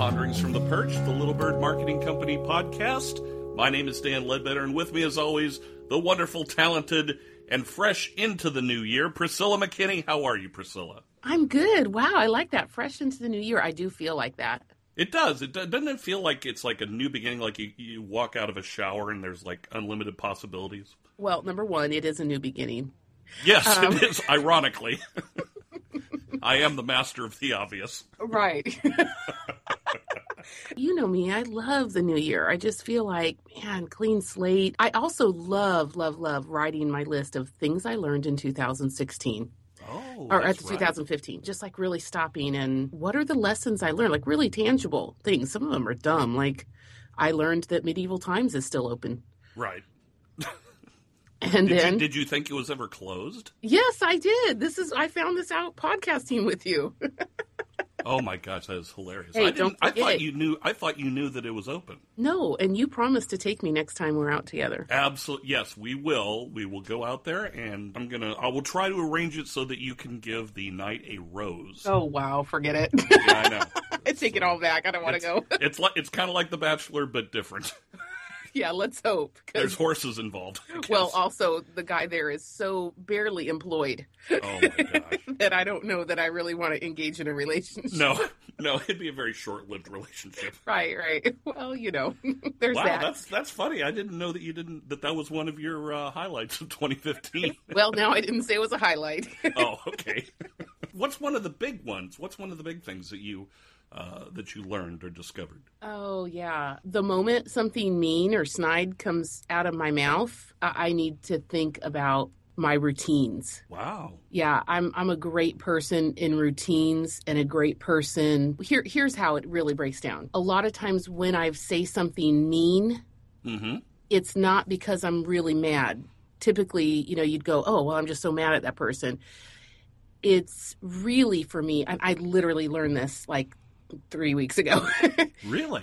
Ponderings from the Perch, the Little Bird Marketing Company podcast. My name is Dan Ledbetter, and with me, as always, the wonderful, talented, and fresh into the new year, Priscilla McKinney. How are you, Priscilla? I'm good. Wow, I like that. Fresh into the new year. I do feel like that. It does. It doesn't it feel like it's like a new beginning, like you, you walk out of a shower and there's like unlimited possibilities. Well, number one, it is a new beginning. Yes, um, it is. Ironically, I am the master of the obvious. Right. you know me, I love the new year. I just feel like, man, clean slate. I also love, love, love writing my list of things I learned in 2016. Oh, or at that's 2015, right. just like really stopping and what are the lessons I learned? Like really tangible things. Some of them are dumb. Like I learned that medieval times is still open. Right. And Did then you, did you think it was ever closed? Yes, I did. This is I found this out podcasting with you. Oh my gosh, that is hilarious! Hey, I didn't. I thought you knew. I thought you knew that it was open. no, and you promised to take me next time we're out together. Absolutely, yes, we will. We will go out there, and I'm gonna. I will try to arrange it so that you can give the knight a rose. Oh wow, forget it. Yeah, I know. I take it all back. I don't want to go. It's like it's kind of like The Bachelor, but different. Yeah, let's hope. There's horses involved. Well, also the guy there is so barely employed oh my gosh. that I don't know that I really want to engage in a relationship. No, no, it'd be a very short-lived relationship. Right, right. Well, you know, there's Wow, that. that's that's funny. I didn't know that you didn't that that was one of your uh, highlights of 2015. Well, now I didn't say it was a highlight. oh, okay. What's one of the big ones? What's one of the big things that you uh, that you learned or discovered? Oh, yeah. The moment something mean or snide comes out of my mouth, I, I need to think about my routines. Wow. Yeah, I'm I'm a great person in routines and a great person. Here here's how it really breaks down. A lot of times when I say something mean, Mm-hmm. it's not because I'm really mad. Typically, you know, you'd go, "Oh, well, I'm just so mad at that person." It's really for me, and I literally learned this like 3 weeks ago. Really?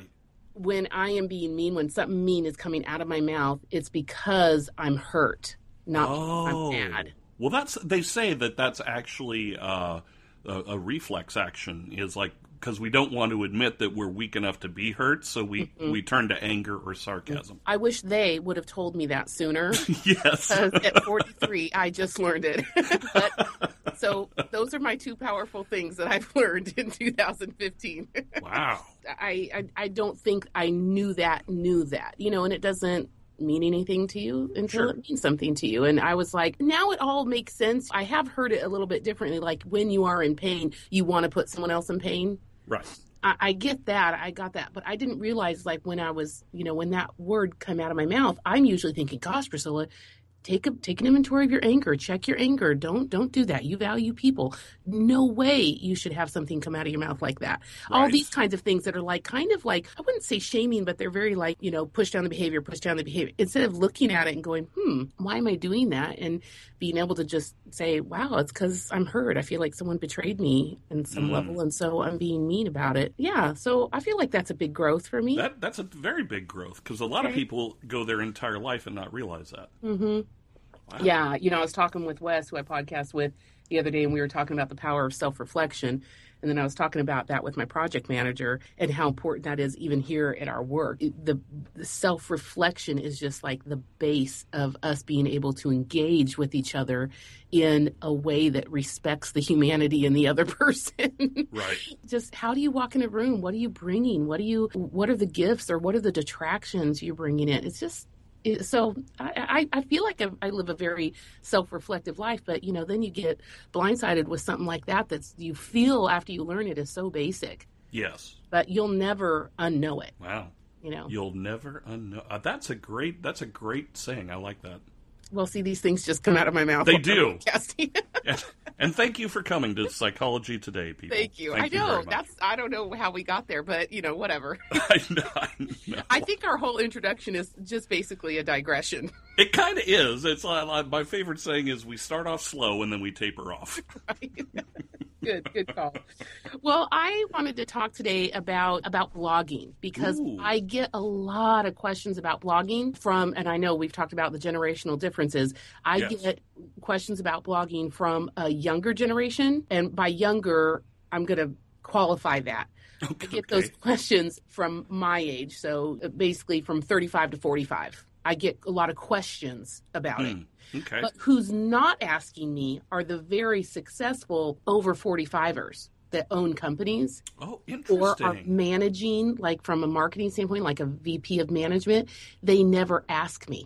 when I am being mean, when something mean is coming out of my mouth, it's because I'm hurt, not because Oh. I'm mad. Well, that's they say that that's actually uh, a, a reflex action is like because we don't want to admit that we're weak enough to be hurt, so we we turn to anger or sarcasm. I wish they would have told me that sooner. yes, at 43, I just learned it. but, so those are my two powerful things that I've learned in 2015. wow. I, I I don't think I knew that knew that you know, and it doesn't mean anything to you until Sure. it means something to you. And I was like, now it all makes sense. I have heard it a little bit differently. Like when you are in pain, you want to put someone else in pain. Right. I, I get that. I got that. But I didn't realize, like, when I was, you know, when that word come out of my mouth, I'm usually thinking, gosh, Priscilla, take a take an inventory of your anger. Check your anger. Don't don't do that. You value people. No way you should have something come out of your mouth like that. All these kinds of things that are like kind of like I wouldn't say shaming, but they're very like, you know, push down the behavior, push down the behavior. Instead of looking at it and going, hmm, why am I doing that? And being able to just say, wow, it's because I'm hurt. I feel like someone betrayed me in some Mm. level, and so I'm being mean about it. Yeah, so I feel like that's a big growth for me. That that's a very big growth because a lot of people go their entire life and not realize that. hmm Wow. Yeah, you know, I was talking with Wes, who I podcast with the other day, and we were talking about the power of self reflection. And then I was talking about that with my project manager and how important that is even here at our work. The, the self reflection is just like the base of us being able to engage with each other in a way that respects the humanity in the other person. Right. just how do you walk in a room? What are you bringing? What do you? What are the gifts or what are the detractions you're bringing in? It's just so I, I, feel like I, I live a very self-reflective life, but you know, then you get blindsided with something like that that's you feel after you learn it is so basic, Yes. but you'll never unknow it. Wow. You know, You'll never unknow. Uh, that's a great. That's a great saying. I like that. Well, see, these things just come out of my mouth. They do. And, thank you for coming to Psychology Today, people. Thank you. Thank I know very that's I don't know how we got there, but you know, whatever. I know. I know. I think our whole introduction is just basically a digression. It kind of is. It's my favorite saying is we start off slow and then we taper off. Right? Good, good call. Well, I wanted to talk today about about blogging because Ooh. I get a lot of questions about blogging from, and I know we've talked about the generational differences. I Yes. get questions about blogging from a younger generation, and by younger, I'm going to qualify that. Okay. I get those questions from my age. So uh, basically from 35 to 45. I get a lot of questions about it. Hmm. Okay. But who's not asking me are the very successful over 45ers that own companies oh, or are managing, like from a marketing standpoint, like a VP of management. They never ask me.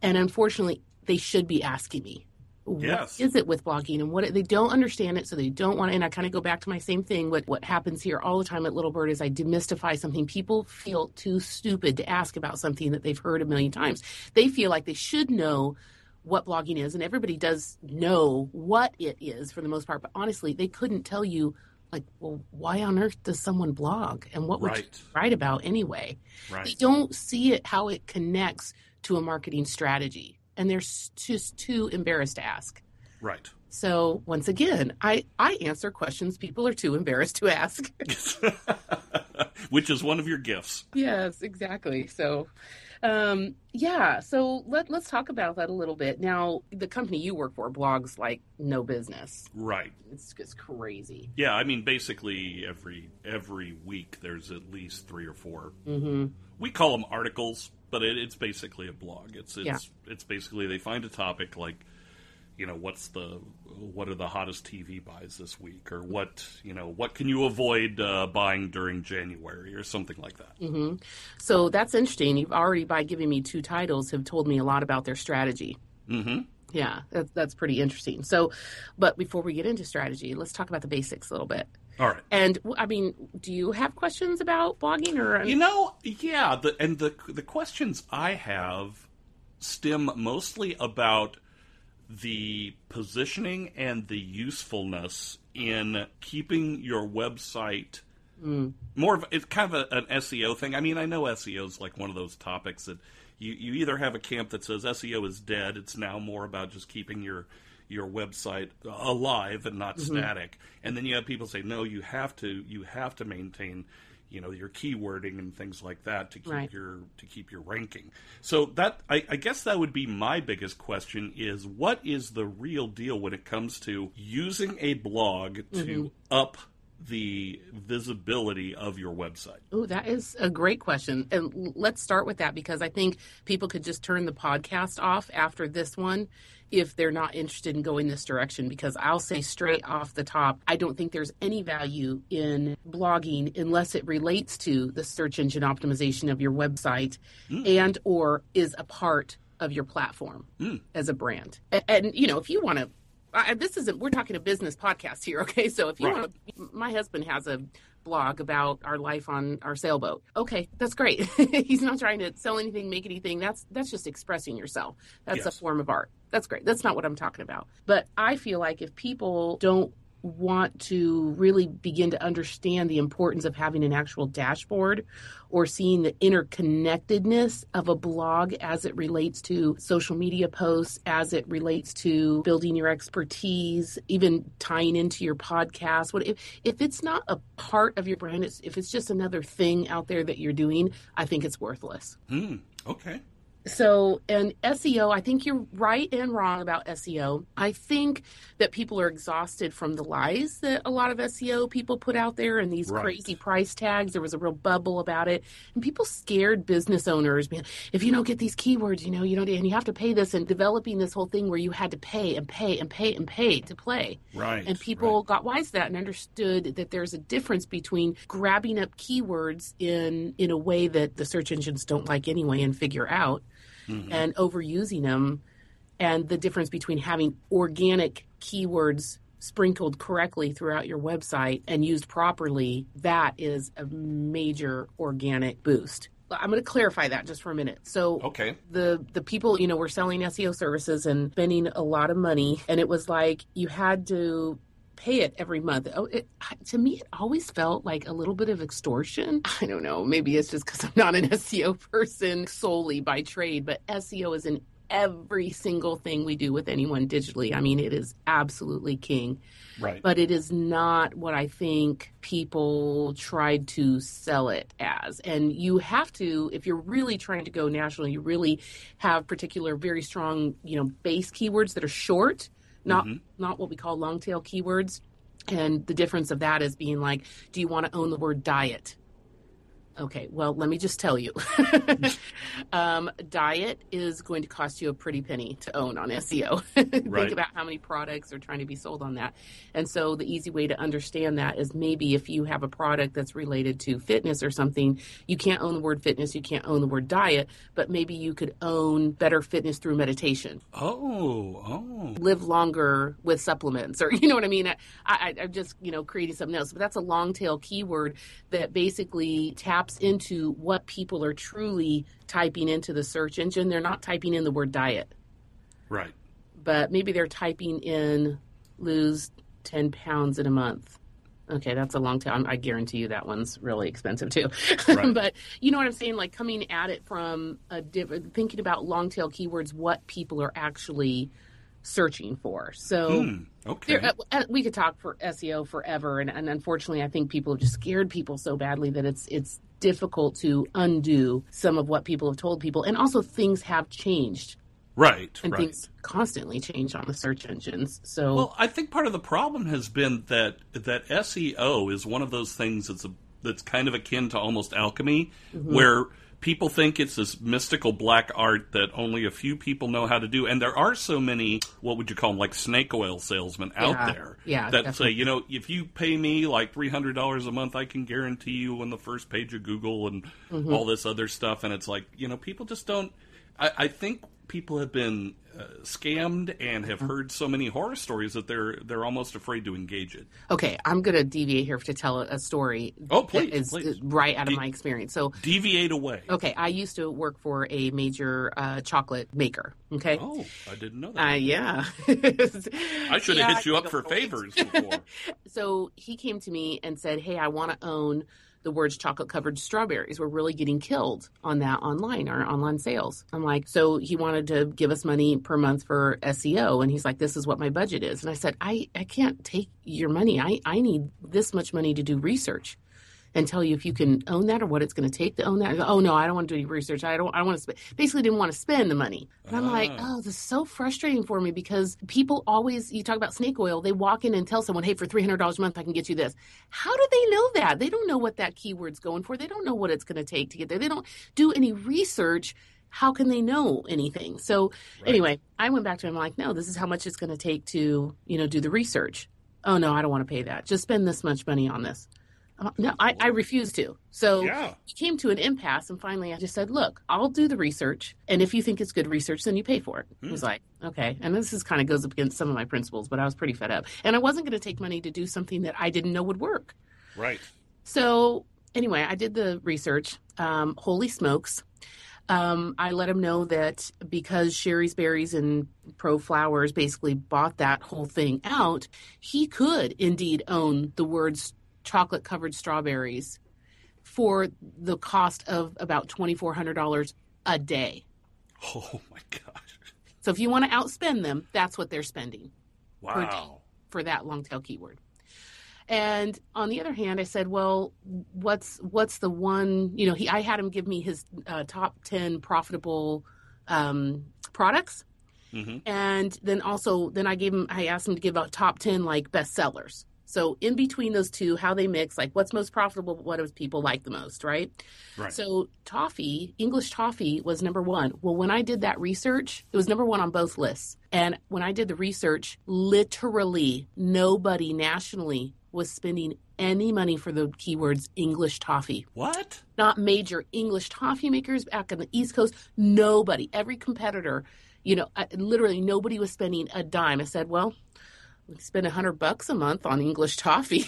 And unfortunately, they should be asking me. Yes. What is it with blogging and what they don't understand it, so they don't want. And I kind of go back to my same thing. What what happens here all the time at Little Bird is I demystify something. People feel too stupid to ask about something that they've heard a million times. They feel like they should know what blogging is, and everybody does know what it is for the most part. But honestly, they couldn't tell you, like, well, why on earth does someone blog, and what would you write about anyway? right. They don't see it how it connects to a marketing strategy, and they're just too embarrassed to ask. Right. So once again, I I answer questions people are too embarrassed to ask. Which is one of your gifts. yes, exactly. So um yeah, so let let's talk about that a little bit. Now, the company you work for blogs like no business. Right. It's just crazy. Yeah, I mean basically every every week there's at least 3 or 4. Mhm. We call them articles, but it, it's basically a blog. It's it's Yeah. it's basically they find a topic like you know what's the what are the hottest TV buys this week or what you know what can you avoid uh, buying during January or something like that. hmm So that's interesting. You've already by giving me two titles have told me a lot about their strategy. Mm-hmm. Yeah, that's that's pretty interesting. So, but before we get into strategy, let's talk about the basics a little bit. All right. And I mean, do you have questions about blogging or um, You know, yeah, the and the the questions I have stem mostly about the positioning and the usefulness in keeping your website mm. more of it's kind of a, an SEO thing. I mean, I know SEO is like one of those topics that you, you either have a camp that says SEO is dead. It's now more about just keeping your your website uh, alive and not mm-hmm. static. And then you have people say, no, you have to you have to maintain you know your keywording and things like that to keep Right. your to keep your ranking. So that I, I guess that would be my biggest question is what is the real deal when it comes to using a blog to mm-hmm. up the visibility of your website? Oh, that is a great question. And let's start with that because I think people could just turn the podcast off after this one if they're not interested in going this direction. Because I'll say straight off the top, I don't think there's any value in blogging unless it relates to the search engine optimization of your website hmm. and or is a part of your platform hmm. as a brand. And, and you know, if you want to I, this isn't we're talking a business podcast here okay so if you Right. want to my husband has a blog about our life on our sailboat. Okay that's great. He's not trying to sell anything make anything. That's that's just expressing yourself. That's a form of art. That's great. That's not what i'm talking about. But i feel like if people don't want to really begin to understand the importance of having an actual dashboard or seeing the interconnectedness of a blog as it relates to social media posts, as it relates to building your expertise, even tying into your podcast. What if, if it's not a part of your brand, it's, if it's just another thing out there that you're doing, I think it's worthless. Hmm. Okay. So, and SEO, I think you're right and wrong about SEO. I think that people are exhausted from the lies that a lot of SEO people put out there and these Right. crazy price tags. There was a real bubble about it. And people scared business owners, if you don't get these keywords, you know, you don't, and you have to pay this and developing this whole thing where you had to pay and pay and pay and pay to play. Right. And people right. got wise to that and understood that there's a difference between grabbing up keywords in in a way that the search engines don't like anyway and figure out Mm-hmm. and overusing them and the difference between having organic keywords sprinkled correctly throughout your website and used properly that is a major organic boost. I'm going to clarify that just for a minute. So Okay. the the people you know were selling SEO services and spending a lot of money, and it was like you had to pay it every month. Oh, it, to me, it always felt like a little bit of extortion. I don't know. Maybe it's just because I'm not an SEO person solely by trade, but SEO is in every single thing we do with anyone digitally. I mean, it is absolutely king Right. but it is not what I think people tried to sell it as. And you have to, if you're really trying to go national, you really have particular, very strong, you know, base keywords that are short, not mm-hmm. not what we call long tail keywords. And the difference of that is being like, do you want to own the word diet? Okay, well, let me just tell you. um, diet is going to cost you a pretty penny to own on SEO. Think Right. about how many products are trying to be sold on that. And so the easy way to understand that is maybe if you have a product that's related to fitness or something, you can't own the word fitness, you can't own the word diet, but maybe you could own better fitness through meditation Oh, oh. live longer with supplements or you know what i mean I, I i'm just you know creating something else but that's a long tail keyword that basically taps into what people are truly typing into the search engine they're not typing in the word diet Right. but maybe they're typing in lose 10 pounds in a month okay that's a long tail i guarantee you that one's really expensive too Right. but you know what i'm saying like coming at it from a different thinking about long tail keywords what people are actually searching for so Hmm. Okay. there, uh, uh, we could talk for SEO forever, and, and unfortunately, I think people have just scared people so badly that it's it's difficult to undo some of what people have told people, and also things have changed, right. and right. things constantly change on the search engines. So, Well, I think part of the problem has been that that SEO is one of those things that's a, that's kind of akin to almost alchemy, Mm-hmm. where people think it's this mystical black art that only a few people know how to do, and there are so many what would you call them like snake oil salesmen out Yeah. there Yeah, that say, you know, if you pay me like three hundred dollars a month, I can guarantee you on the first page of Google and Mm-hmm. all this other stuff, and it's like you know, people just don't. I, I think people have been scammed and Mm-hmm. have heard so many horror stories that they're they're almost afraid to engage it. okay, I'm going to deviate here to tell a, story. Oh, please, that is please. right out of De- my experience. So, Deviate away. okay, I used to work for a major uh, chocolate maker. Okay. Oh, I didn't know that. Uh, yeah. I should have Yeah, hit you up for favors before. so he came to me and said, "Hey, I want to own the words chocolate covered strawberries. We're really getting killed on that online, our online sales." I'm like, so he wanted to give us money per month for SEO, and he's like, "This is what my budget is." And I said, "I I can't take your money. I I need this much money to do research." And tell you if you can own that or what it's going to take to own that. Go, oh no, I don't want to do any research. I don't. I want to spend. Basically, didn't want to spend the money. And I'm like, Ah. oh, this is so frustrating for me because people always. You talk about snake oil. They walk in and tell someone, hey, for three hundred dollars a month, I can get you this. How do they know that? They don't know what that keyword's going for. They don't know what it's going to take to get there. They don't do any research. How can they know anything? So anyway, I went back to him like, no, this is how much it's going to take to you know do the research. Oh no, I don't want to pay that. Just spend this much money on this. Uh, No, I, I refuse to. So Yeah. he came to an impasse, and finally I just said, Look, I'll do the research, and if you think it's good research, then you pay for it. He was like, Okay. And this is kind of goes up against some of my principles, but I was pretty fed up. And I wasn't going to take money to do something that I didn't know would work. Right. So anyway, I did the research. Um, holy smokes. Um, I let him know that because Shari's Berries and ProFlowers basically bought that whole thing out, he could indeed own the words chocolate covered strawberries for the cost of about $2,400 a day. Oh my gosh. So if you want to outspend them, that's what they're spending Wow. for that long tail keyword. And on the other hand, I said, well, what's what's the one? You know, he I had him give me his uh, top ten profitable um, products, hmm and then also then I gave him I asked him to give out top ten like bestsellers. So in between those two, how they mix, like what's most profitable, what does people like the most, right? Right. So toffee, English toffee was number one. Well, when I did that research, it was number one on both lists. And when I did the research, literally nobody nationally was spending any money for the keywords English toffee. what? Not major English toffee makers back on the East Coast. Nobody, every competitor, you know, uh, literally nobody was spending a dime. I said, well, we spend a hundred bucks a month on English toffee.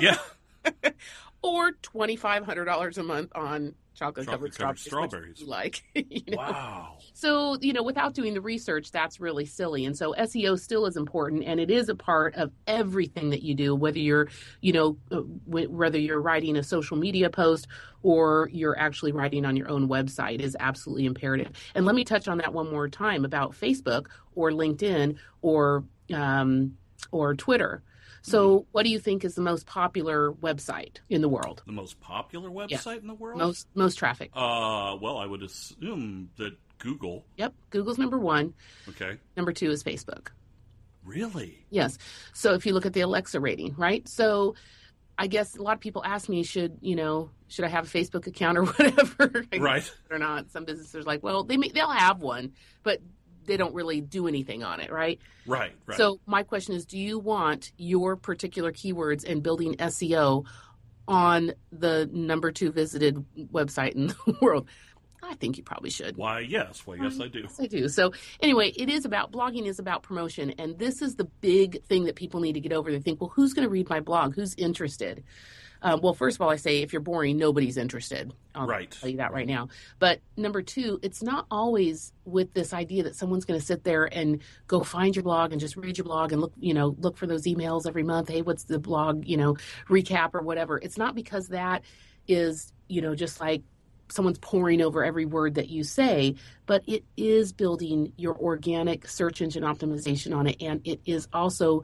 Yeah. or twenty five hundred dollars a month on chocolate covered strawberries. you Like, you know? Wow. So you know, without doing the research, that's really silly. And so SEO still is important, and it is a part of everything that you do. Whether you're, you know, uh, whether you're writing a social media post or you're actually writing on your own website is absolutely imperative. And let me touch on that one more time about Facebook or LinkedIn or um, or Twitter. So, what do you think is the most popular website in the world? The most popular website in the world? Most most traffic. Uh, well, I would assume that Google. Yep, Google's number one. Okay. Number two is Facebook. Really? Yes. So if you look at the Alexa rating, right? So I guess a lot of people ask me, should you know, should I have a Facebook account or whatever? right. Or not? Some businesses are like, well, they may, they'll have one, but they don't really do anything on it, right? Right. Right. So my question is, do you want your particular keywords and building SEO on the number two visited website in the world? I think you probably should. Why? Yes. Well, yes, I do. Yes, I do. So anyway, it is about blogging is about promotion, and this is the big thing that people need to get over. They think, well, who's going to read my blog? Who's interested? Uh, well, first of all, I say if you're boring, nobody's interested. I'll Right. tell you that right now. But number two, it's not always with this idea that someone's going to sit there and go find your blog and just read your blog and look, you know, look for those emails every month. Hey, what's the blog, you know, recap or whatever. It's not because that is, you know, just like someone's poring over every word that you say, but it is building your organic search engine optimization on it, and it is also,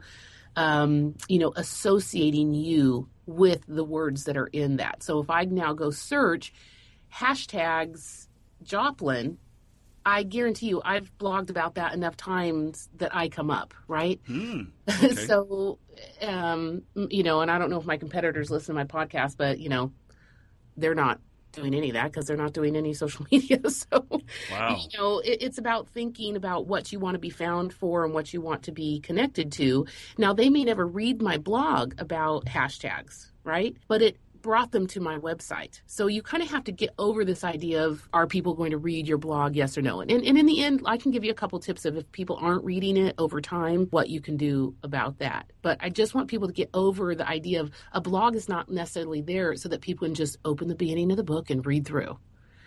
um, you know, associating you with the words that are in that. So if I now go search hashtags Joplin, I guarantee you, I've blogged about that enough times that I come up, right? Hmm. Okay. so, um, you know, and I don't know if my competitors listen to my podcast, but you know, they're not doing any of that because they're not doing any social media. So, Wow. you know, it, it's about thinking about what you want to be found for and what you want to be connected to. Now, they may never read my blog about hashtags, right? But it brought them to my website. So you kind of have to get over this idea of are people going to read your blog, yes or no? And, and in the end, I can give you a couple tips of if people aren't reading it over time, what you can do about that. But I just want people to get over the idea of a blog is not necessarily there so that people can just open the beginning of the book and read through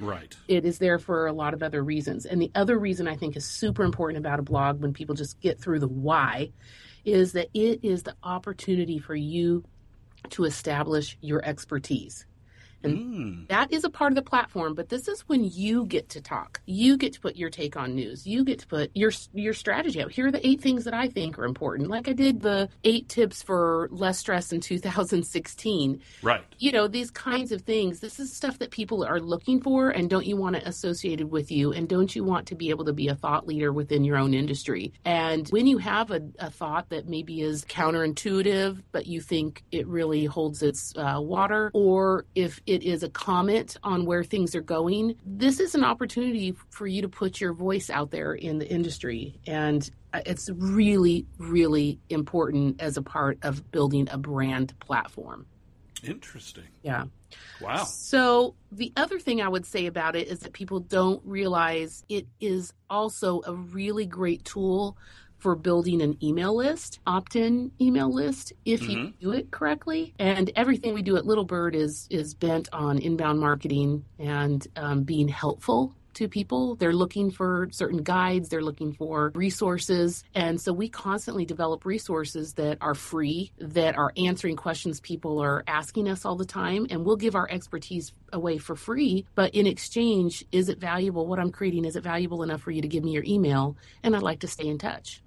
Right. it is there for a lot of other reasons. And the other reason I think is super important about a blog when people just get through the why is that it is the opportunity for you to establish your expertise. And Hmm. that is a part of the platform, but this is when you get to talk. You get to put your take on news. You get to put your your strategy out. Here are the eight things that I think are important. Like I did the eight tips for less stress in 2016 Right. you know these kinds of things this is stuff that people are looking for and don't you want it associated with you and don't you want to be able to be a thought leader within your own industry and when you have a, a thought that maybe is counterintuitive but you think it really holds its uh, water or if it is a comment on where things are going this is an opportunity for you to put your voice out there in the industry and uh, it's really really important as a part of building a brand platform Interesting. yeah. Wow. So the other thing I would say about it is that people don't realize it is also a really great tool for building an email list, opt-in email list, if you do it correctly. And everything we do at Little Bird is is bent on inbound marketing and um, being helpful to people. They're looking for certain guides, they're looking for resources. And so we constantly develop resources that are free, that are answering questions people are asking us all the time. And we'll give our expertise away for free. But in exchange, is it valuable? What I'm creating, is it valuable enough for you to give me your email? And I'd like to stay in touch.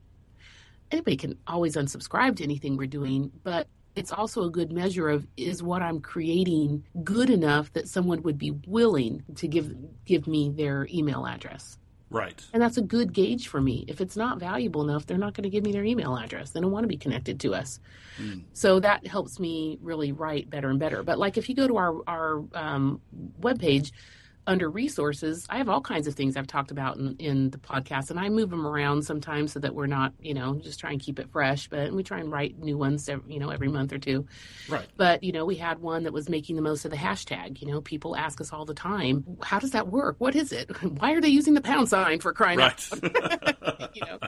Anybody can always unsubscribe to anything we're doing, but it's also a good measure of is what I'm creating good enough that someone would be willing to give give me their email address. Right. And that's a good gauge for me. If it's not valuable enough, they're not going to give me their email address. They don't want to be connected to us. So that helps me really write better and better. But like if you go to our our um, webpage under resources, I have all kinds of things I've talked about in, in the podcast, and I move them around sometimes so that we're not, you know, just try and keep it fresh. But we try and write new ones, every, you know, every month or two. Right. But, you know, we had one that was making the most of the hashtag. You know, people ask us all the time, how does that work? What is it? Why are they using the pound sign for crying out Right. you know.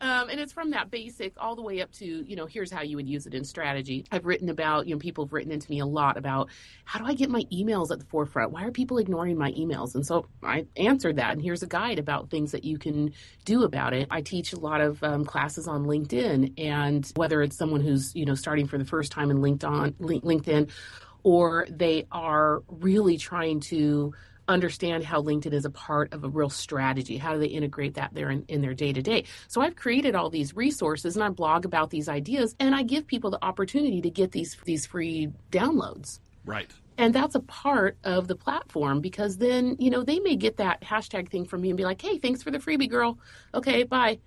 Um, and it's from that basic all the way up to, you know, here's how you would use it in strategy. I've written about, you know, people have written into me a lot about how do I get my emails at the forefront? Why are people ignoring my emails? And so I answered that. And here's a guide about things that you can do about it. I teach a lot of um, classes on LinkedIn, and whether it's someone who's, you know, starting for the first time in LinkedIn, LinkedIn or they are really trying to understand how LinkedIn is a part of a real strategy. How do they integrate that there in, in their day to day? So I've created all these resources and I blog about these ideas and I give people the opportunity to get these these free downloads. Right. And that's a part of the platform because then, you know, they may get that hashtag thing from me and be like, hey, thanks for the freebie, girl. Okay, bye.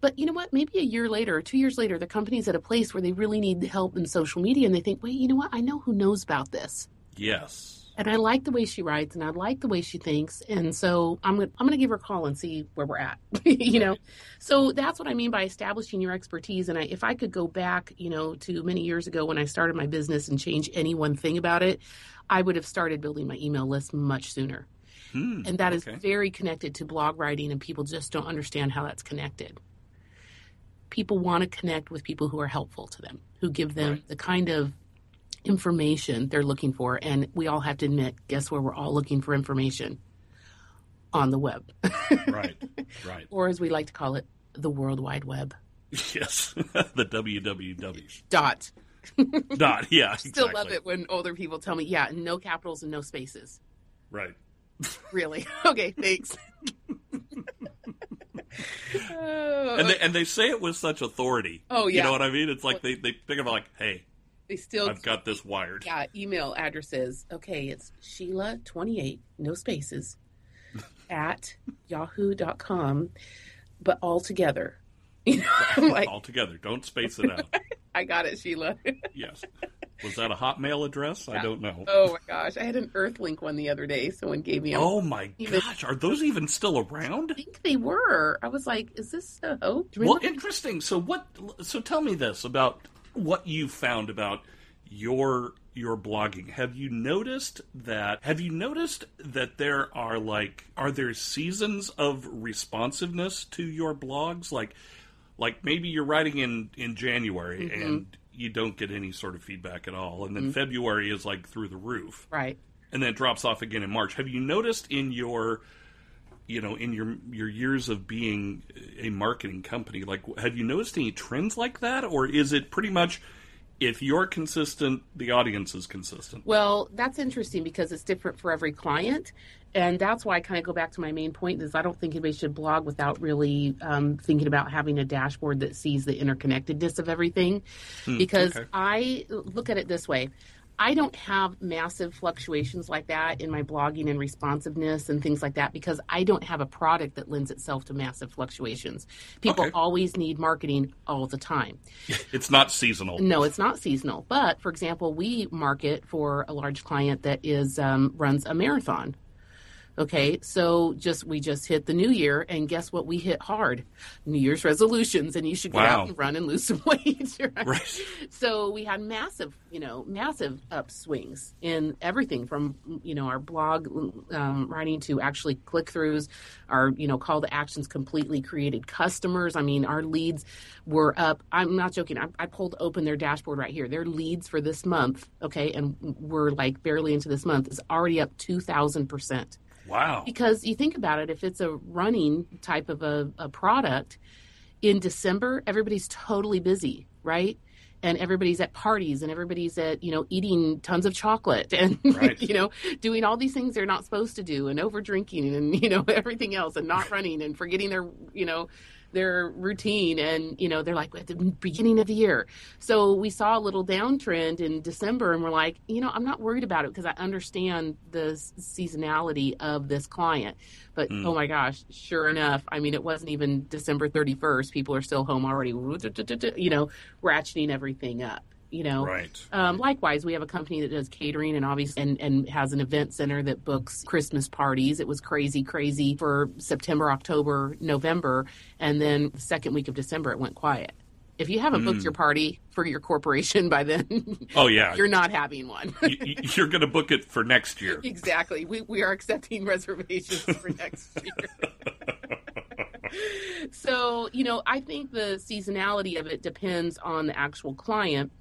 But you know what? Maybe a year later or two years later, the company's at a place where they really need help in social media and they think, wait, you know what? I know who knows about this. Yes. And I like the way she writes and I like the way she thinks. And so I'm going to I'm going to give her a call and see where we're at, you know? So that's what I mean by establishing your expertise. And I, if I could go back, you know, to many years ago when I started my business and change any one thing about it, I would have started building my email list much sooner. Hmm, And that is okay. very connected to blog writing, and people just don't understand how that's connected. People want to connect with people who are helpful to them, who give them Right. the kind of information they're looking for. And we all have to admit, guess where we're all looking for information? On the web, right. Right. or as we like to call it, the World Wide Web. Yes. the www. Dot. Dot. Yeah. Exactly. Still love it when older people tell me, yeah, no capitals and no spaces. Right. Really? okay, thanks. And they and they say it with such authority. Oh, yeah, You know what I mean? It's like they they pick up like, hey, they still I've got this wired. Yeah, email addresses. Okay, it's Sheila28, no spaces, at yahoo.com, but all together. You know, like, all together. Don't space it out. I got it, Sheila. yes. Was that a Hotmail address? I don't know. oh my gosh. I had an Earthlink one the other day. Someone gave me a Oh my Even- gosh, are those even still around? I think they were. I was like, is this a hoax? Well, interesting. So what? So tell me this about what you found about your your blogging. Have you noticed that? Have you noticed that there are like are there seasons of responsiveness to your blogs? Like, like maybe you're writing in in January mm-hmm. and you don't get any sort of feedback at all, and then mm-hmm. February is like through the roof right. and then it drops off again in March. Have you noticed in your you know in your your years of being a marketing company like have you noticed any trends like that or is it pretty much if you're consistent the audience is consistent Well, that's interesting because it's different for every client. And that's why I kind of go back to my main point is I don't think anybody should blog without really um, thinking about having a dashboard that sees the interconnectedness of everything. because Hmm, okay. I look at it this way. I don't have massive fluctuations like that in my blogging and responsiveness and things like that because I don't have a product that lends itself to massive fluctuations. People Okay. always need marketing all the time. it's not seasonal No, it's not seasonal. But for example, we market for a large client that is um, runs a marathon. Okay, so just we just hit the new year, and guess what? We hit hard New Year's resolutions, and you should get Wow. out and run and lose some weight. Right? Right. So we had massive, you know, massive upswings in everything from you know our blog um, writing to actually click throughs, our you know call to actions completely created customers. I mean, our leads were up. I'm not joking. I, I pulled open their dashboard right here. Their leads for this month, okay, and we're like barely into this month is already up two thousand percent. Wow Because you think about it, if it's a running type of a, a product, in December, everybody's totally busy, right? And everybody's at parties and everybody's at, you know, eating tons of chocolate and, Right. you know, doing all these things they're not supposed to do and over drinking and, you know, everything else and not running and forgetting their, you know, their routine. And, you know, they're like at the beginning of the year. So we saw a little downtrend in December and we're like, you know, I'm not worried about it because I understand the seasonality of this client. But Mm. oh my gosh, sure enough, I mean, it wasn't even December 31st. People are still home already, you know, ratcheting everything up, you know. right Um, likewise, we have a company that does catering and obviously and, and has an event center that books Christmas parties. It was crazy, crazy for September, October, November, and then the second week of December it went quiet. If you haven't booked your party for your corporation by then, oh yeah you're not having one. you, you- you're going to book it for next year exactly. We we are accepting reservations for next year. So, you know, I think the seasonality of it depends on the actual client.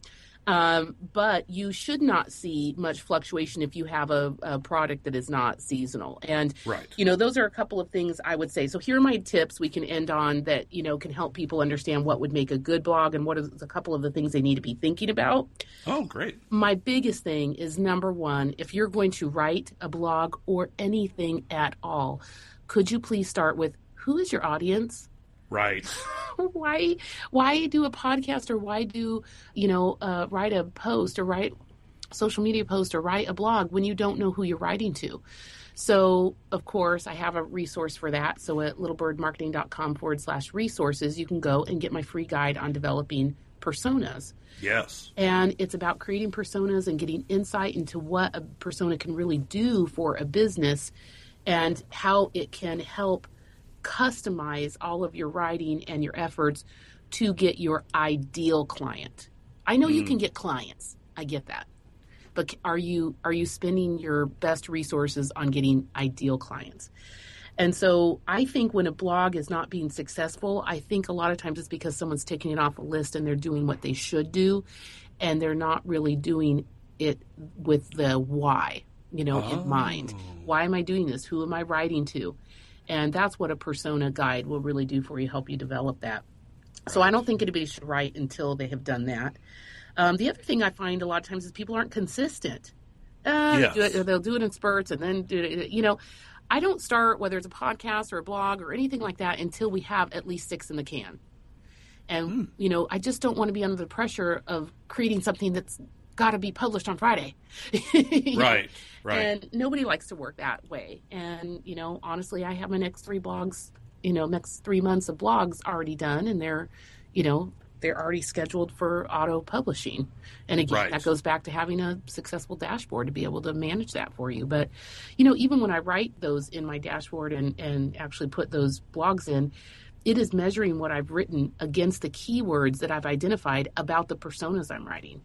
Um, but you should not see much fluctuation if you have a, a product that is not seasonal. And right you know, those are a couple of things I would say. So here are my tips we can end on that, you know, can help people understand what would make a good blog and what is a couple of the things they need to be thinking about. oh great My biggest thing is number one, if you're going to write a blog or anything at all, could you please start with who is your audience? right why why do a podcast or why do you know uh, write a post or write social media post or write a blog when you don't know who you're writing to So, of course, I have a resource for that. So, at littlebirdmarketing.com forward slash resources, you can go and get my free guide on developing personas. Yes. And it's about creating personas and getting insight into what a persona can really do for a business and how it can help customize all of your writing and your efforts to get your ideal client. I know mm. you can get clients. I get that but are you are you spending your best resources on getting ideal clients? And so I think when a blog is not being successful, I think a lot of times it's because someone's taking it off a list and they're doing what they should do and they're not really doing it with the why, you know, oh. in mind. Why am I doing this? Who am I writing to? And that's what a persona guide will really do for you, help you develop that. So I don't think anybody should write until they have done that. Um, the other thing I find a lot of times is people aren't consistent. Uh, yes. do it, they'll do it in spurts and then do it. You know, I don't start whether it's a podcast or a blog or anything like that until we have at least six in the can. And mm. you know, I just don't want to be under the pressure of creating something that's got to be published on Friday. right, right. And nobody likes to work that way. And you know, honestly, I have my next three blogs, you know, next three months of blogs already done, and they're, you know, they're already scheduled for auto publishing. And again, right. that goes back to having a successful dashboard to be able to manage that for you. But, you know, even when I write those in my dashboard and, and actually put those blogs in, it is measuring what I've written against the keywords that I've identified about the personas I'm writing.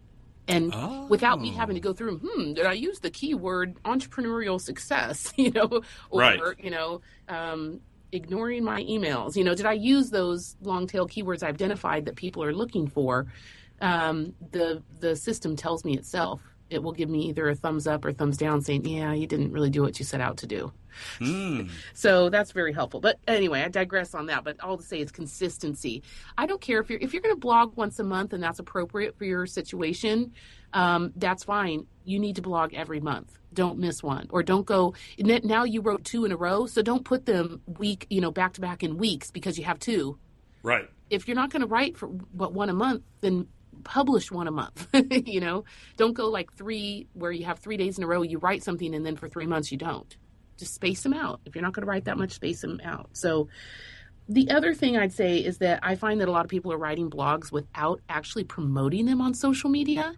And oh. without me having to go through, hmm, did I use the keyword entrepreneurial success? You know, or, right. you know, um, ignoring my emails? You know, did I use those long tail keywords I identified that people are looking for? Um, the the system tells me itself. It will give me either a thumbs up or thumbs down, saying, "Yeah, you didn't really do what you set out to do." Mm. so that's very helpful. But anyway, I digress on that. But all to say is consistency. I don't care if you're if you're going to blog once a month and that's appropriate for your situation. Um, that's fine. You need to blog every month don't miss one or don't go now you wrote two in a row so don't put them week you know back to back in weeks because you have two right if you're not going to write for but one a month then publish one a month you know don't go like three where you have three days in a row you write something and then for three months you don't just space them out if you're not going to write that much space them out so the other thing I'd say is that I find that a lot of people are writing blogs without actually promoting them on social media.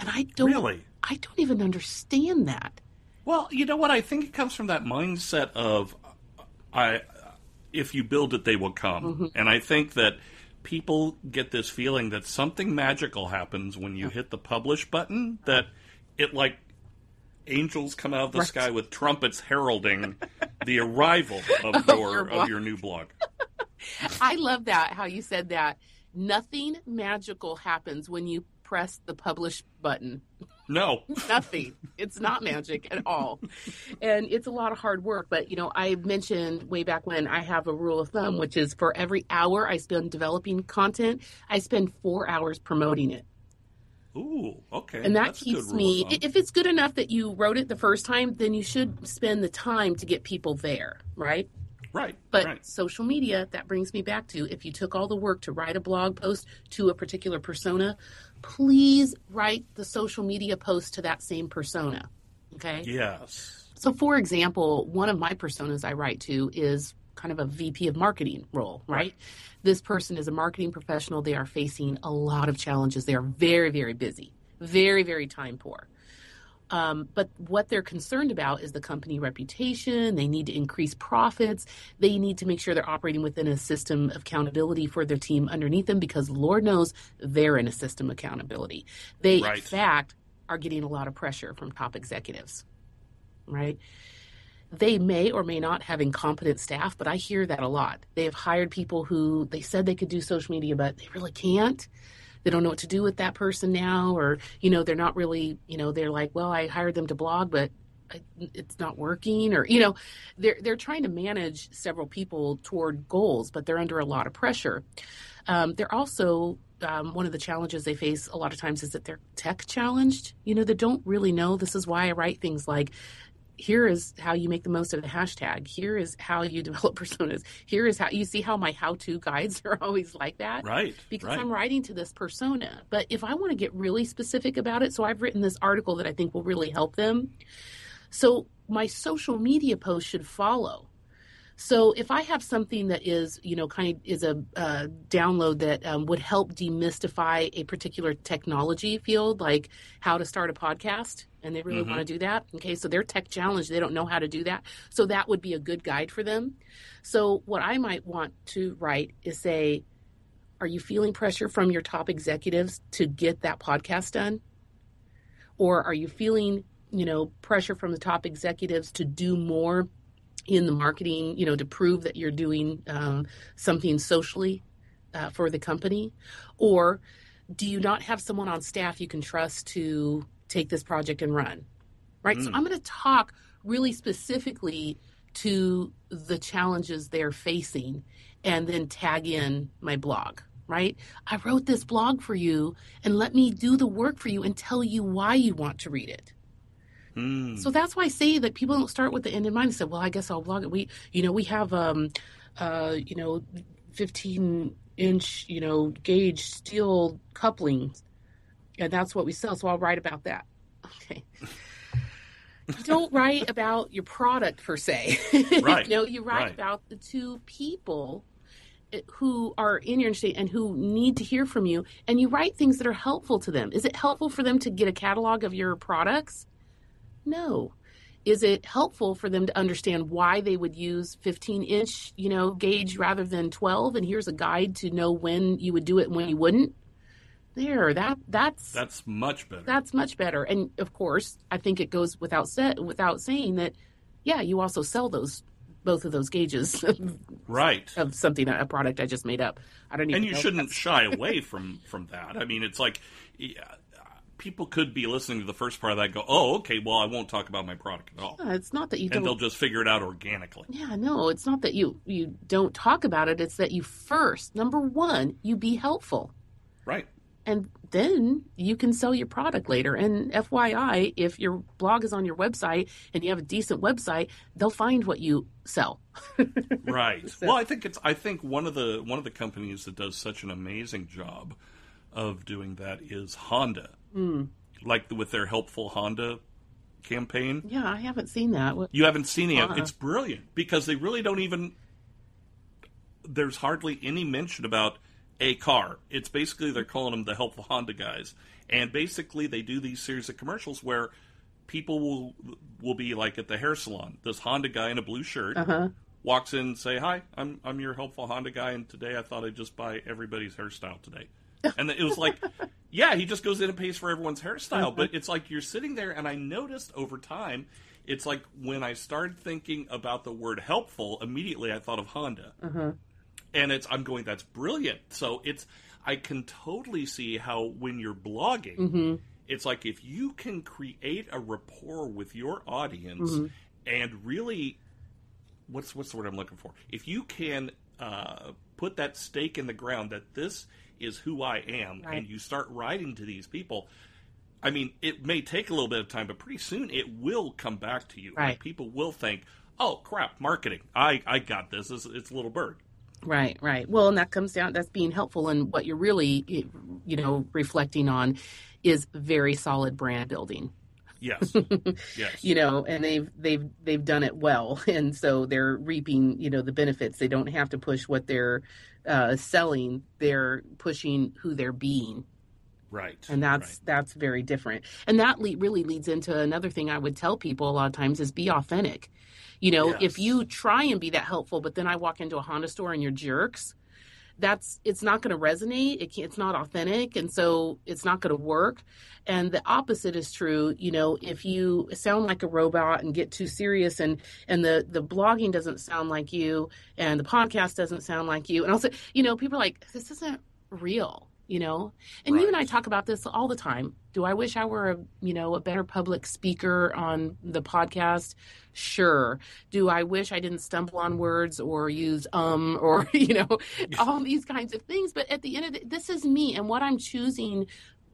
And I don't really I don't even understand that. Well, you know what? I think it comes from that mindset of I if you build it they will come. Mm-hmm. And I think that people get this feeling that something magical happens when you hit the publish button that it like angels come out of the right. sky with trumpets heralding the arrival of your, your of your new blog. I love that how you said that. Nothing magical happens when you press the publish button. No. Nothing. It's not magic at all. And it's a lot of hard work. But, you know, I mentioned way back when I have a rule of thumb, which is for every hour I spend developing content, I spend four hours promoting it. Ooh, okay. And that That's keeps me, if it's good enough that you wrote it the first time, then you should spend the time to get people there, right? Right. But right. social media, that brings me back to if you took all the work to write a blog post to a particular persona, please write the social media post to that same persona. Okay? Yes. So, for example, one of my personas I write to is kind of a VP of marketing role, right? right? This person is a marketing professional. They are facing a lot of challenges. They are very, very busy, very, very time poor. Um, but what they're concerned about is the company reputation. They need to increase profits. They need to make sure they're operating within a system of accountability for their team underneath them because Lord knows they're in a system of accountability. They, right. in fact, are getting a lot of pressure from top executives, right? They may or may not have incompetent staff, but I hear that a lot. They have hired people who they said they could do social media, but they really can't. They don't know what to do with that person now or you know they're not really you know they're like well i hired them to blog but it's not working or you know they're they're trying to manage several people toward goals but they're under a lot of pressure. Um, they're also um, one of the challenges they face a lot of times is that they're tech challenged. You know they don't really know. This is why i write things like here is how you make the most of the hashtag. Here is how you develop personas. Here is how you see how my how to guides are always like that. Right. Because right. I'm writing to this persona. But if I want to get really specific about it, so I've written this article that I think will really help them. So my social media post should follow. So if I have something that is, you know, kind of is a uh, download that um, would help demystify a particular technology field, like how to start a podcast, and they really Mhm. want to do that. Okay, so they're tech challenged; they don't know how to do that. So that would be a good guide for them. So what I might want to write is say, "Are you feeling pressure from your top executives to get that podcast done, or are you feeling, you know, pressure from the top executives to do more?" In the marketing, you know, to prove that you're doing um, something socially uh, for the company? Or do you not have someone on staff you can trust to take this project and run? Right. So Mm. I'm going to talk really specifically to the challenges they're facing and then tag in my blog. Right? I wrote this blog for you and let me do the work for you and tell you why you want to read it. Hmm. So that's why I say that people don't start with the end in mind and say, well, I guess I'll blog it. We, you know, we have, um, uh, you know, 15 inch, you know, gauge steel couplings, and that's what we sell. So I'll write about that. Okay. you don't write about your product per se. Right, you know, you write right. about the two people eh, who are in your state and who need to hear from you and you write things that are helpful to them. Is it helpful for them to get a catalog of your products? No. Is it helpful for them to understand why they would use 15 inch, you know, gauge rather than 12? And here's a guide to know when you would do it and when you wouldn't. There, that that's That's much better. that's much better. And of course, I think it goes without set without saying that, yeah, you also sell those both of those gauges right. of something a product I just made up. I don't even. and you shouldn't shy away from from that. I mean, it's like yeah, people could be listening to the first part of that and go, "Oh, okay, well, I won't talk about my product at all," Yeah, it's not that you and they'll just figure it out organically. Yeah, no, it's not that you you don't talk about it. It's that you first, number one, you be helpful, Right. and then you can sell your product later. And FYI, if your blog is on your website and you have a decent website, they'll find what you sell. Right. So- Well, I think it's. I think one of the one of the companies that does such an amazing job of doing that is Honda. Hmm. Like with their helpful Honda campaign. Yeah, I haven't seen that. What- You haven't seen it. Uh-uh. It's brilliant because they really don't even. There's hardly any mention about a car. It's basically they're calling them the helpful Honda guys, and basically they do these series of commercials where people will will be like at the hair salon. This Honda guy in a blue shirt Uh-huh. walks in and say, "Hi, I'm I'm your helpful Honda guy, and today I thought I'd just buy everybody's hairstyle today." And it was like, yeah, he just goes in and pays for everyone's hairstyle, but it's like you're sitting there, and I noticed over time, it's like when I started thinking about the word helpful, immediately I thought of Honda, Uh-huh. and it's I'm going, that's brilliant. So it's I can totally see how when you're blogging. hmm It's like if you can create a rapport with your audience Mhm. and really, what's what's the word I'm looking for? If you can uh, put that stake in the ground that this is who I am, Right. and you start writing to these people, I mean, it may take a little bit of time, but pretty soon it will come back to you. Right. Like people will think, "Oh crap, marketing! I I got this. It's, it's Little Bird." Right, right. Well, and that comes down that's being helpful and what you're really you know reflecting on is very solid brand building. Yes, yes. you know and they've they've they've done it well. And so they're reaping you know the benefits. They don't have to push what they're uh, selling. They're pushing who they're being. Right. and that's right. that's very different. And that le- really leads into another thing i would tell people a lot of times is be authentic. You know if you try and be that helpful but then i walk into a honda store and you're jerks that's it's not going to resonate. It it's not authentic and so it's not going to work. And the opposite is true you know if you sound like a robot and get too serious and and the the blogging doesn't sound like you and the podcast doesn't sound like you and also you know people are like this isn't real you know? And you and i talk about this all the time. Do i wish i were a you know a better public speaker on the podcast? Sure. Do i wish i didn't stumble on words or use um or you know all these kinds of things? But at the end of the this is me and what i'm choosing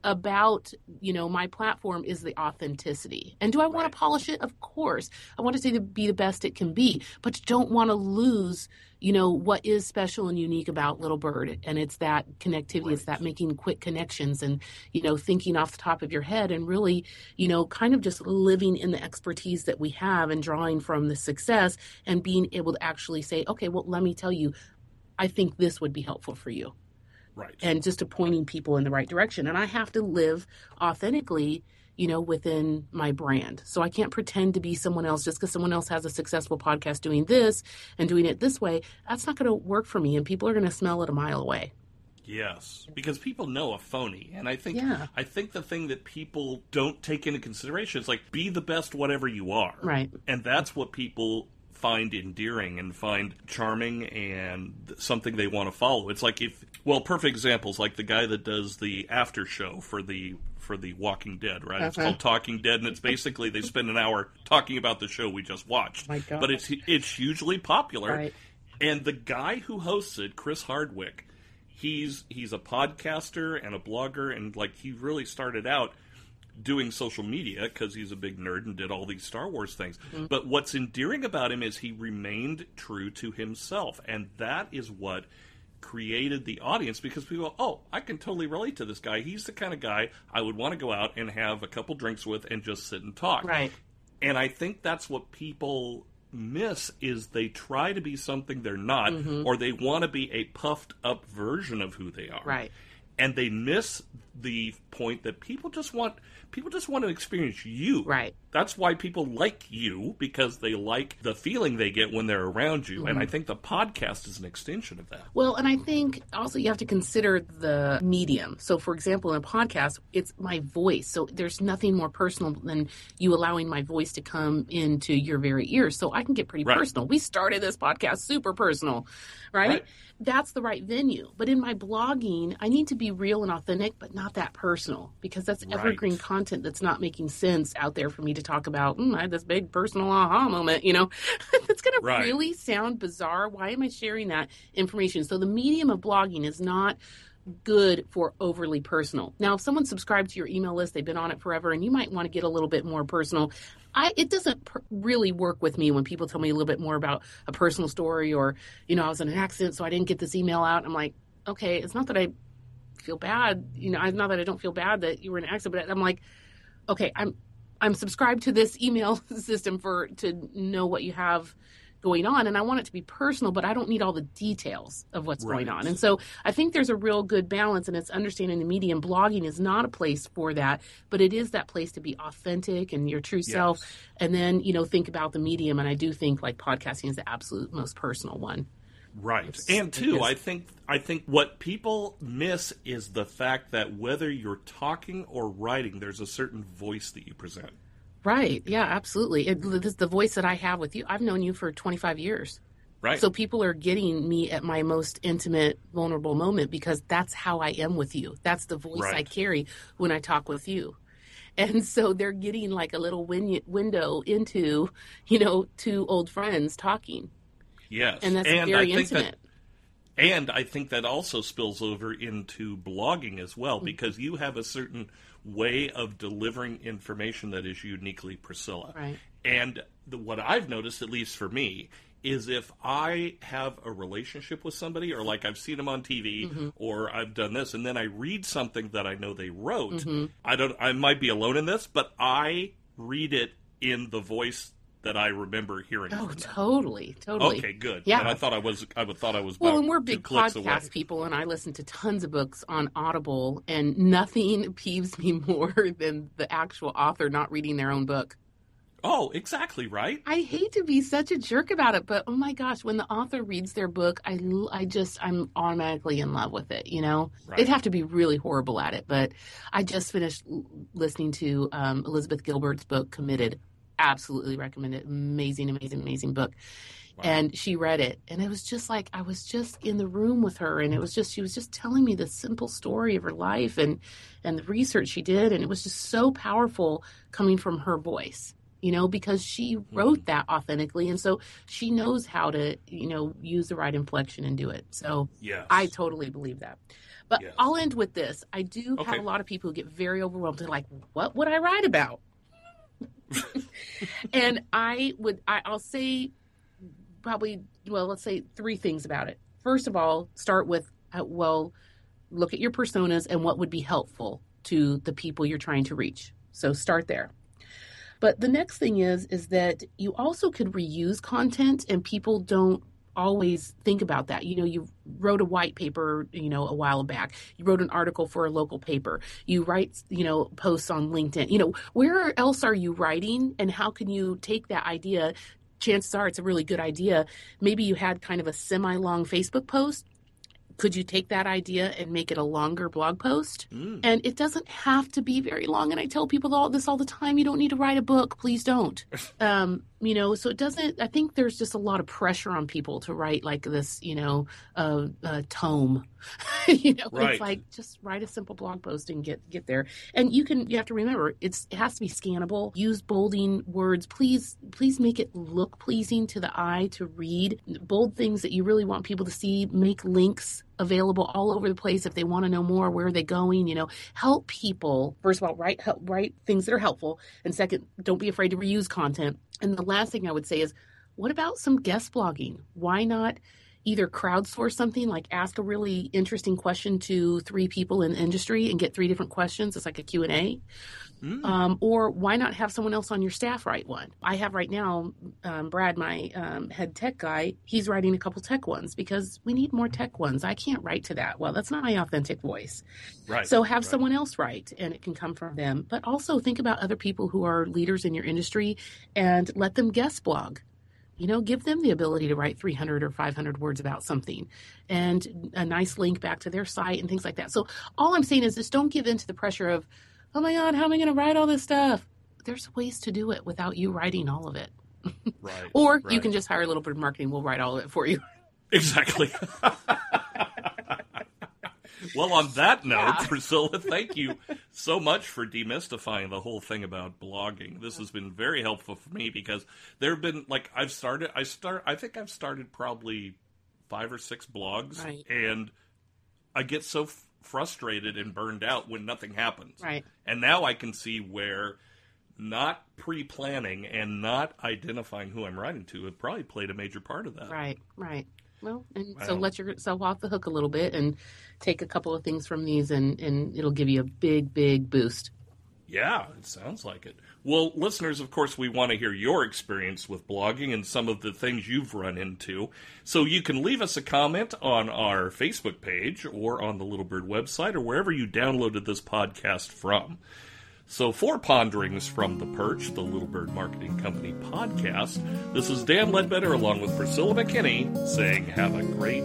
about you know my platform is the authenticity. And do i want Right. to polish it? Of course. I want to say to be the best it can be but you don't want to lose you know what is special and unique about little bird and it's that connectivity right. it's that making quick connections and you know thinking off the top of your head and really you know kind of just living in the expertise that we have and drawing from the success and being able to actually say okay well let me tell you i think this would be helpful for you. Right. And just to pointing people in the right direction. And i have to live authentically you know, within my brand. So I can't pretend to be someone else just because someone else has a successful podcast doing this and doing it this way. That's not going to work for me, and people are going to smell it a mile away. Yes, because people know a phony, and I think yeah. I think the thing that people don't take into consideration is like be the best whatever you are, right? And that's what people find endearing and find charming and something they want to follow. It's like if well, perfect examples like the guy that does the after show for the for the Walking Dead, right? Okay. It's uh-huh. called Talking Dead, and it's basically they spend an hour talking about the show we just watched. Oh God. But it's it's hugely popular, right. and the guy who hosts it, Chris Hardwick, he's he's a podcaster and a blogger, and like he really started out doing social media because he's a big nerd and did all these Star Wars things. Mm-hmm. But what's endearing about him is he remained true to himself, and that is what created the audience because people, oh, I can totally relate to this guy. He's the kind of guy I would want to go out and have a couple drinks with and just sit and talk. Right. And I think that's what people miss is they try to be something they're not mm-hmm. or they want to be a puffed up version of who they are. Right. And they miss the point that people just want people just want to experience you. Right. That's why people like you because they like the feeling they get when they're around you. Mm-hmm. And I think the podcast is an extension of that. Well, and I think also you have to consider the medium. So, for example, in a podcast, it's my voice. So there's nothing more personal than you allowing my voice to come into your very ears. So I can get pretty right. personal. We started this podcast super personal, right? right? That's the right venue. But in my blogging, I need to be real and authentic, but not that personal because that's evergreen right. content that's not making sense out there for me to talk about. Mm, I had this big personal aha moment, you know, it's going right. to really sound bizarre. Why am I sharing that information? So the medium of blogging is not good for overly personal. Now, if someone subscribed to your email list, they've been on it forever, and you might want to get a little bit more personal. I, it doesn't per- really work with me when people tell me a little bit more about a personal story or, you know, I was in an accident, so I didn't get this email out. I'm like, okay, it's not that I feel bad. You know, not that I don't feel bad that you were in an accident, but I'm like, okay, I'm I'm subscribed to this email system for to know what you have going on and I want it to be personal, but I don't need all the details of what's right. going on. And so I think there's a real good balance and it's understanding the medium. Blogging is not a place for that, but it is that place to be authentic and your true yes. self. And then, you know, think about the medium. And I do think like podcasting is the absolute most personal one. Right. And two, I think I think what people miss is the fact that whether you're talking or writing, there's a certain voice that you present. Right. Yeah, absolutely. It, this the voice that I have with you. I've known you for 25 years. Right. So people are getting me at my most intimate, vulnerable moment because that's how I am with you. That's the voice right. I carry when I talk with you. And so they're getting like a little win- window into, you know, two old friends talking. Yes. And that's and very intimate. That, and I think that also spills over into blogging as well mm-hmm. because you have a certain way of delivering information that is uniquely Priscilla. Right. And the, what I've noticed, at least for me, is if I have a relationship with somebody, or like I've seen them on TV, mm-hmm. or I've done this, and then I read something that I know they wrote. Mm-hmm. I don't. I might be alone in this, but I read it in the voice that I remember hearing. Oh, totally, totally. Okay, good. Yeah, and I thought I was. I thought I was. Well, and we're big podcast away. people, and I listen to tons of books on Audible, and nothing peeves me more than the actual author not reading their own book. Oh, exactly right. I hate to be such a jerk about it, but oh my gosh, when the author reads their book, I, I just, I'm automatically in love with it, you know? Right. They'd have to be really horrible at it, but I just finished listening to um, Elizabeth Gilbert's book, Committed absolutely recommend it. Amazing, amazing, amazing book. Wow. And she read it, and it was just like I was just in the room with her, and it was just she was just telling me the simple story of her life and and the research she did, and it was just so powerful coming from her voice, you know, because she mm-hmm. wrote that authentically, and so she knows how to you know use the right inflection and do it. So yes. I totally believe that. But yes. I'll end with this. I do okay. have a lot of people who get very overwhelmed. They're like, "What would I write about?" and I would, I, I'll say probably, well, let's say three things about it. First of all, start with, uh, well, look at your personas and what would be helpful to the people you're trying to reach. So start there. But the next thing is is that you also could reuse content and people don't always think about that. You know, you wrote a white paper, you know, a while back. You wrote an article for a local paper. You write, you know, posts on LinkedIn. You know, where else are you writing and how can you take that idea chances are it's a really good idea. Maybe you had kind of a semi long Facebook post could you take that idea and make it a longer blog post? Mm. And it doesn't have to be very long. And I tell people all this all the time. You don't need to write a book. Please don't. um, you know, so it doesn't, I think there's just a lot of pressure on people to write like this, you know, uh, uh, tome, you know, right. it's like just write a simple blog post and get, get there. And you can, you have to remember it's, it has to be scannable. Use bolding words. Please, please make it look pleasing to the eye to read. Bold things that you really want people to see. Make links available all over the place if they want to know more where are they going you know help people first of all write help, write things that are helpful and second don't be afraid to reuse content and the last thing I would say is, what about some guest blogging? Why not either crowdsource something like ask a really interesting question to three people in the industry and get three different questions. It's like a q&a mm. um, or why not have someone else on your staff write one? I have right now um, brad my um, head tech guy he's writing a couple tech ones because we need more tech ones. I can't write to that. Well that's not my authentic voice. Right so have right. someone else write and it can come from them. But also think about other people who are leaders in your industry and let them guest blog you know give them the ability to write 300 or 500 words about something and a nice link back to their site and things like that. So all i'm saying is just don't give in to the pressure of oh my god how am i going to write all this stuff? There's ways to do it without you writing all of it. Right or right. you can just hire a little bit of marketing. We'll write all of it for you. Exactly well, on that note, yeah. Priscilla, thank you so much for demystifying the whole thing about blogging. This has been very helpful for me because there have been like I've started I start I think I've started probably five or six blogs right. and I get so f- frustrated and burned out when nothing happens. Right. And now I can see where not pre-planning and not identifying who I'm writing to have probably played a major part of that. Right, right. Well, and so let yourself off the hook a little bit and take a couple of things from these, and, and it'll give you a big, big boost. Yeah, it sounds like it. Well, listeners, of course, we want to hear your experience with blogging and some of the things you've run into. So you can leave us a comment on our Facebook page or on the Little Bird website or wherever you downloaded this podcast from. So, for Ponderings from the Perch, the Little Bird Marketing Company podcast, this is Dan Ledbetter along with Priscilla McKinney saying, Have a great